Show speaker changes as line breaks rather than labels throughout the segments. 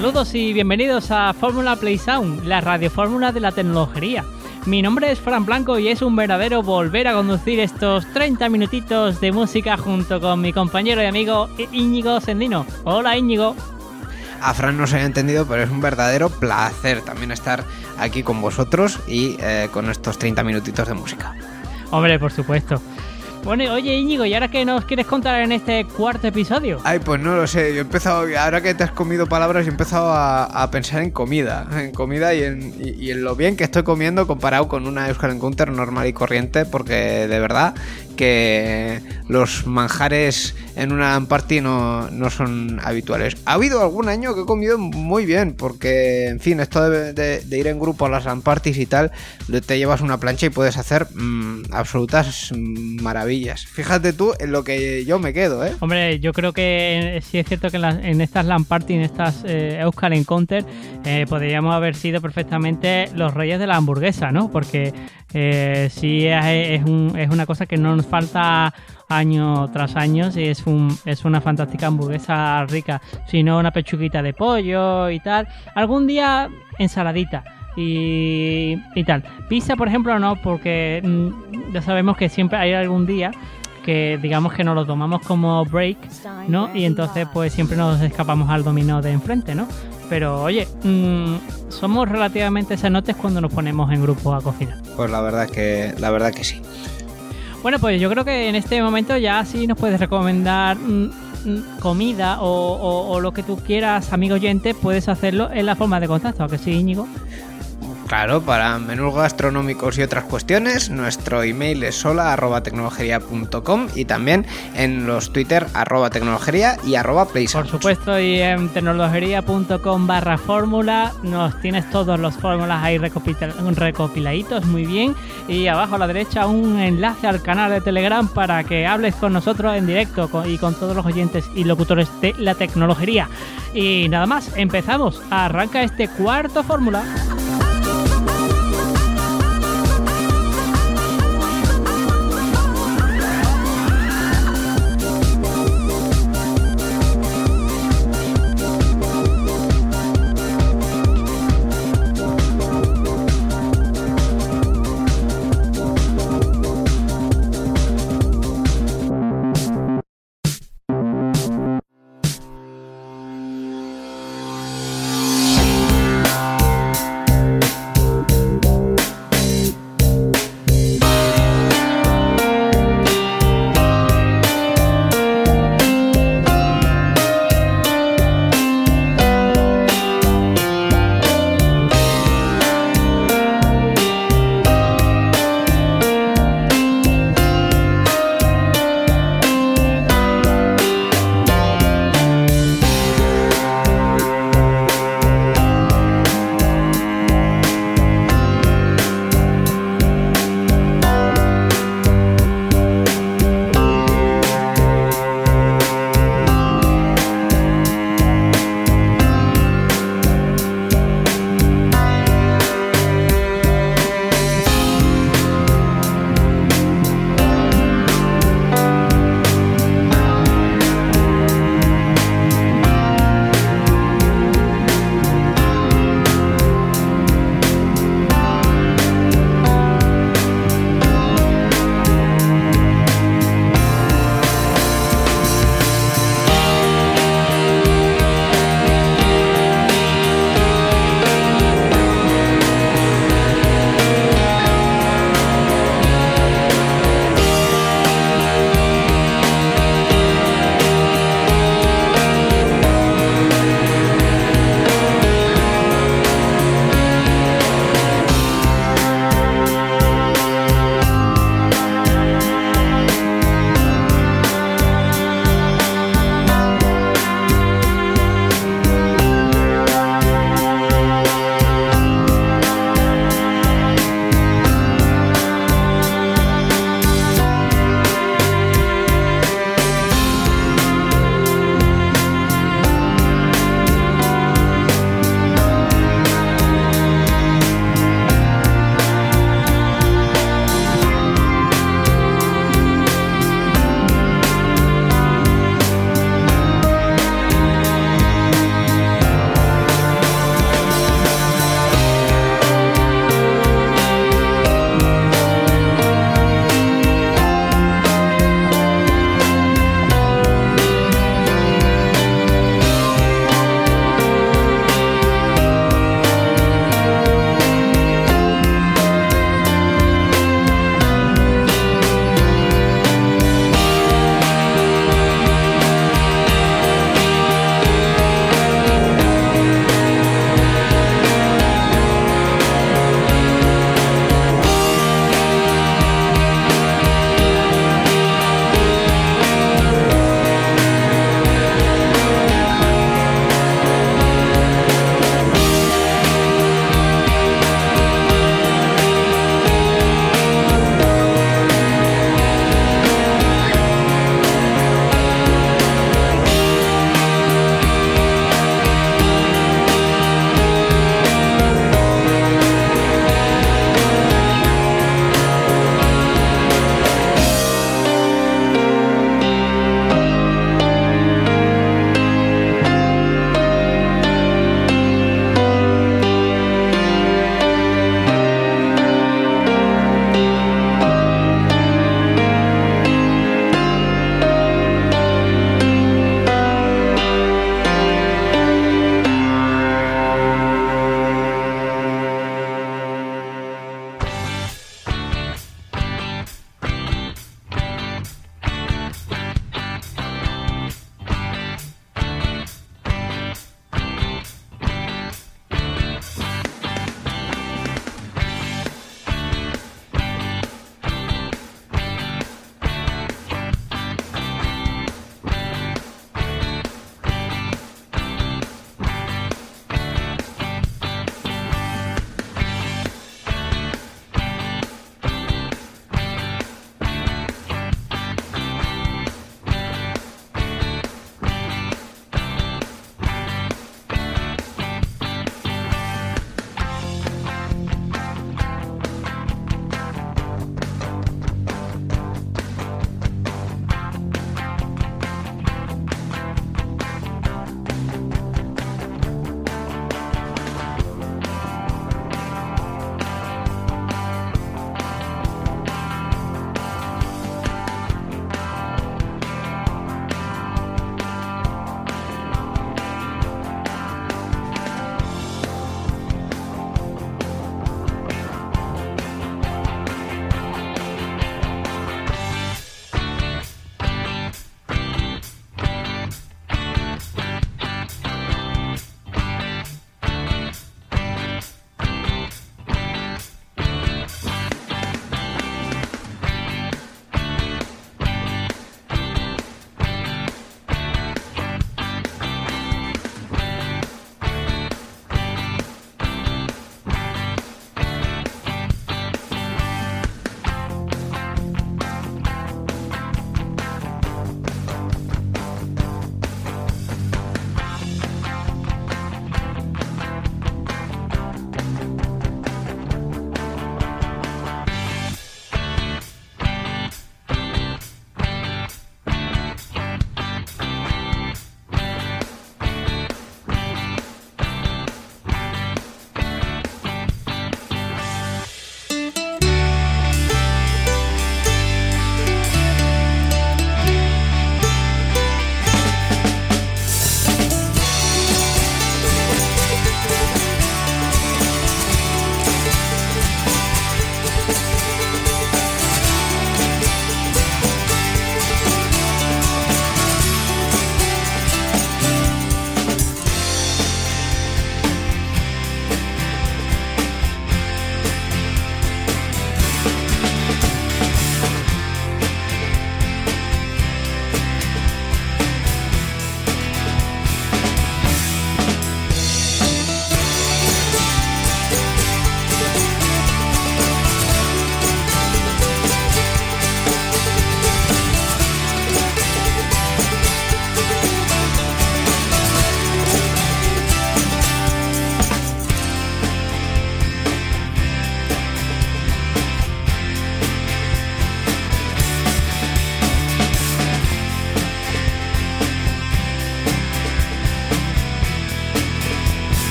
Saludos y bienvenidos a Fórmula Play Sound, la radiofórmula de la tecnología. Mi nombre es Fran Blanco y es un verdadero volver a conducir estos 30 minutitos de música junto con mi compañero y amigo Íñigo Sendino. Hola Íñigo.
A Fran no se haya entendido, pero es un verdadero placer también estar aquí con vosotros y eh, con estos 30 minutitos de música.
Hombre, por supuesto. Bueno, oye Íñigo, ¿y ahora qué nos quieres contar en este cuarto episodio?
Ay, pues no lo sé, yo he empezado, ahora que te has comido palabras, he empezado a, pensar en comida, en comida y en, y en, lo bien que estoy comiendo comparado con una Euskal Encounter normal y corriente, porque de verdad que los manjares en una party no, son habituales. Ha habido algún año que he comido muy bien, porque, en fin, esto de, ir en grupo a las parties y tal, te llevas una plancha y puedes hacer mm, absolutas maravillas. Fíjate tú en lo que yo me quedo, ¿eh?
Hombre, yo creo que sí es cierto que en, estas LAN parties, en estas eh, Euskal Encounter, eh, podríamos haber sido perfectamente los reyes de la hamburguesa, ¿no? Porque eh, sí es, es, una cosa que no nos falta año tras año y es, un, es una fantástica hamburguesa rica, sino una pechuguita de pollo y tal. Algún día ensaladita. Y, y tal. Pizza, por ejemplo, no, porque mm, ya sabemos que siempre hay algún día que digamos que nos lo tomamos como break, ¿no? Y entonces pues siempre nos escapamos al dominó de enfrente, ¿no? Pero oye, mm, somos relativamente sanotes cuando nos ponemos en grupo a cocinar.
Pues la verdad que, la verdad que sí.
Bueno, pues yo creo que en este momento ya sí nos puedes recomendar mm, mm, comida o, lo que tú quieras, amigo oyente, puedes hacerlo en la forma de contacto, ¿a que sí, Íñigo?
Claro, para menús gastronómicos y otras cuestiones, nuestro email es sola.tecnologería.com y también en los Twitter arroba tecnologería y arroba
Por supuesto, y en tecnologería.com barra fórmula nos tienes todos los fórmulas ahí recopiladitos muy bien. Y abajo a la derecha un enlace al canal de Telegram para que hables con nosotros en directo y con todos los oyentes y locutores de la tecnología. Y nada más, empezamos. Arranca este cuarto fórmula.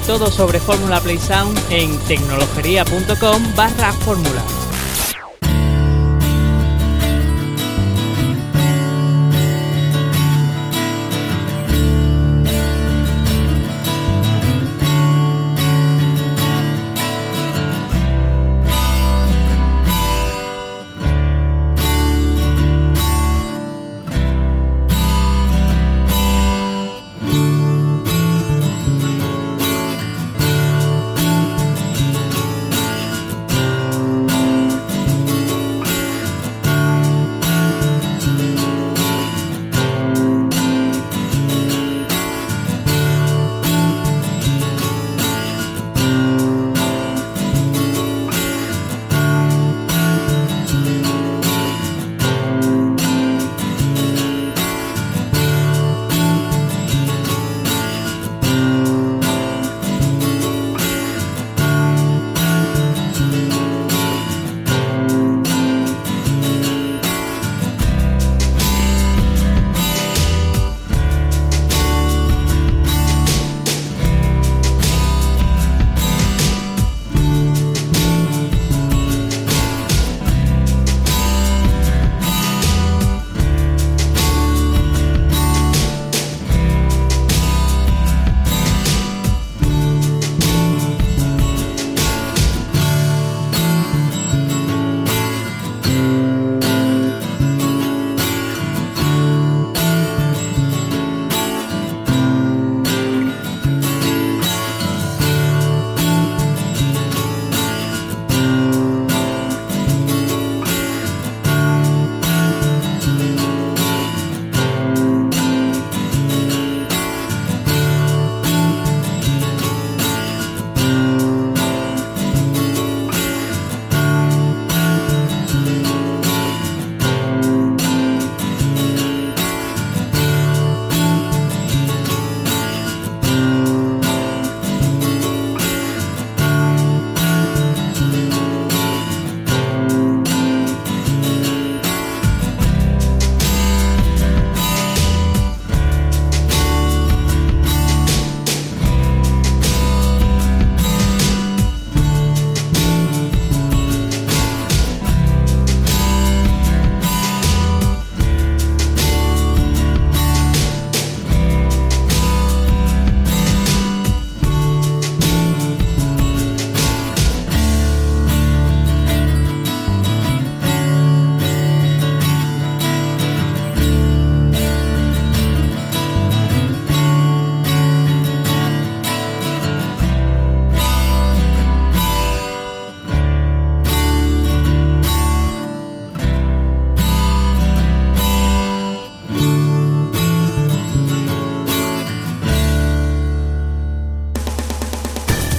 todo sobre Fórmula Play Sound en tecnologería.com barra fórmula.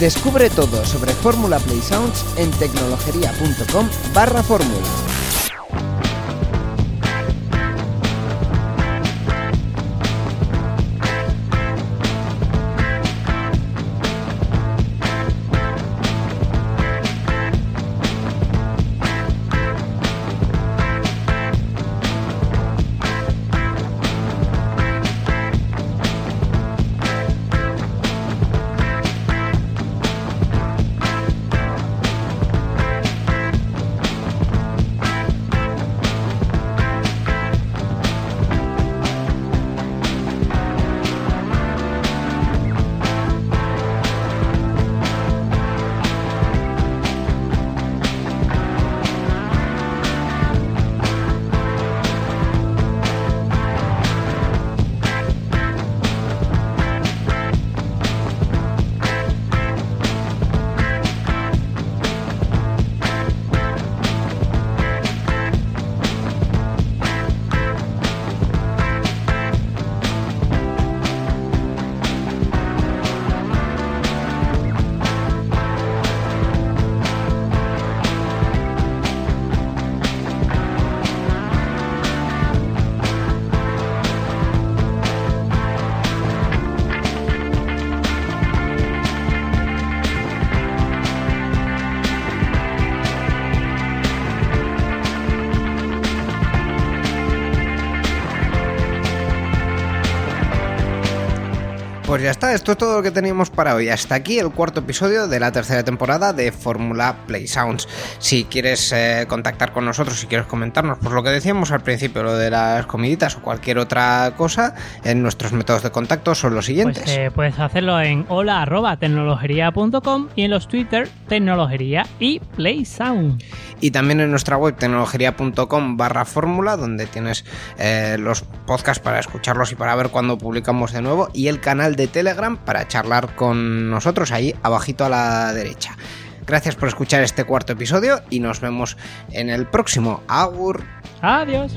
Descubre todo sobre Fórmula Play Sounds en tecnologería.com barra fórmula.
Pues ya está, esto es todo lo que teníamos para hoy. Hasta aquí el cuarto episodio de la tercera temporada de Fórmula Play Sounds. Si quieres eh, contactar con nosotros, si quieres comentarnos, pues lo que decíamos al principio, lo de las comiditas o cualquier otra cosa, en nuestros métodos de contacto son los siguientes.
Pues eh, puedes hacerlo en hola arroba tecnologería.com y en los Twitter tecnologería y Play Sound.
y también en nuestra web tecnologería.com barra fórmula donde tienes eh, los podcasts para escucharlos y para ver cuándo publicamos de nuevo y el canal Telegram para charlar con nosotros ahí abajito a la derecha. Gracias por escuchar este cuarto episodio y nos vemos en el próximo. Agur.
Adiós.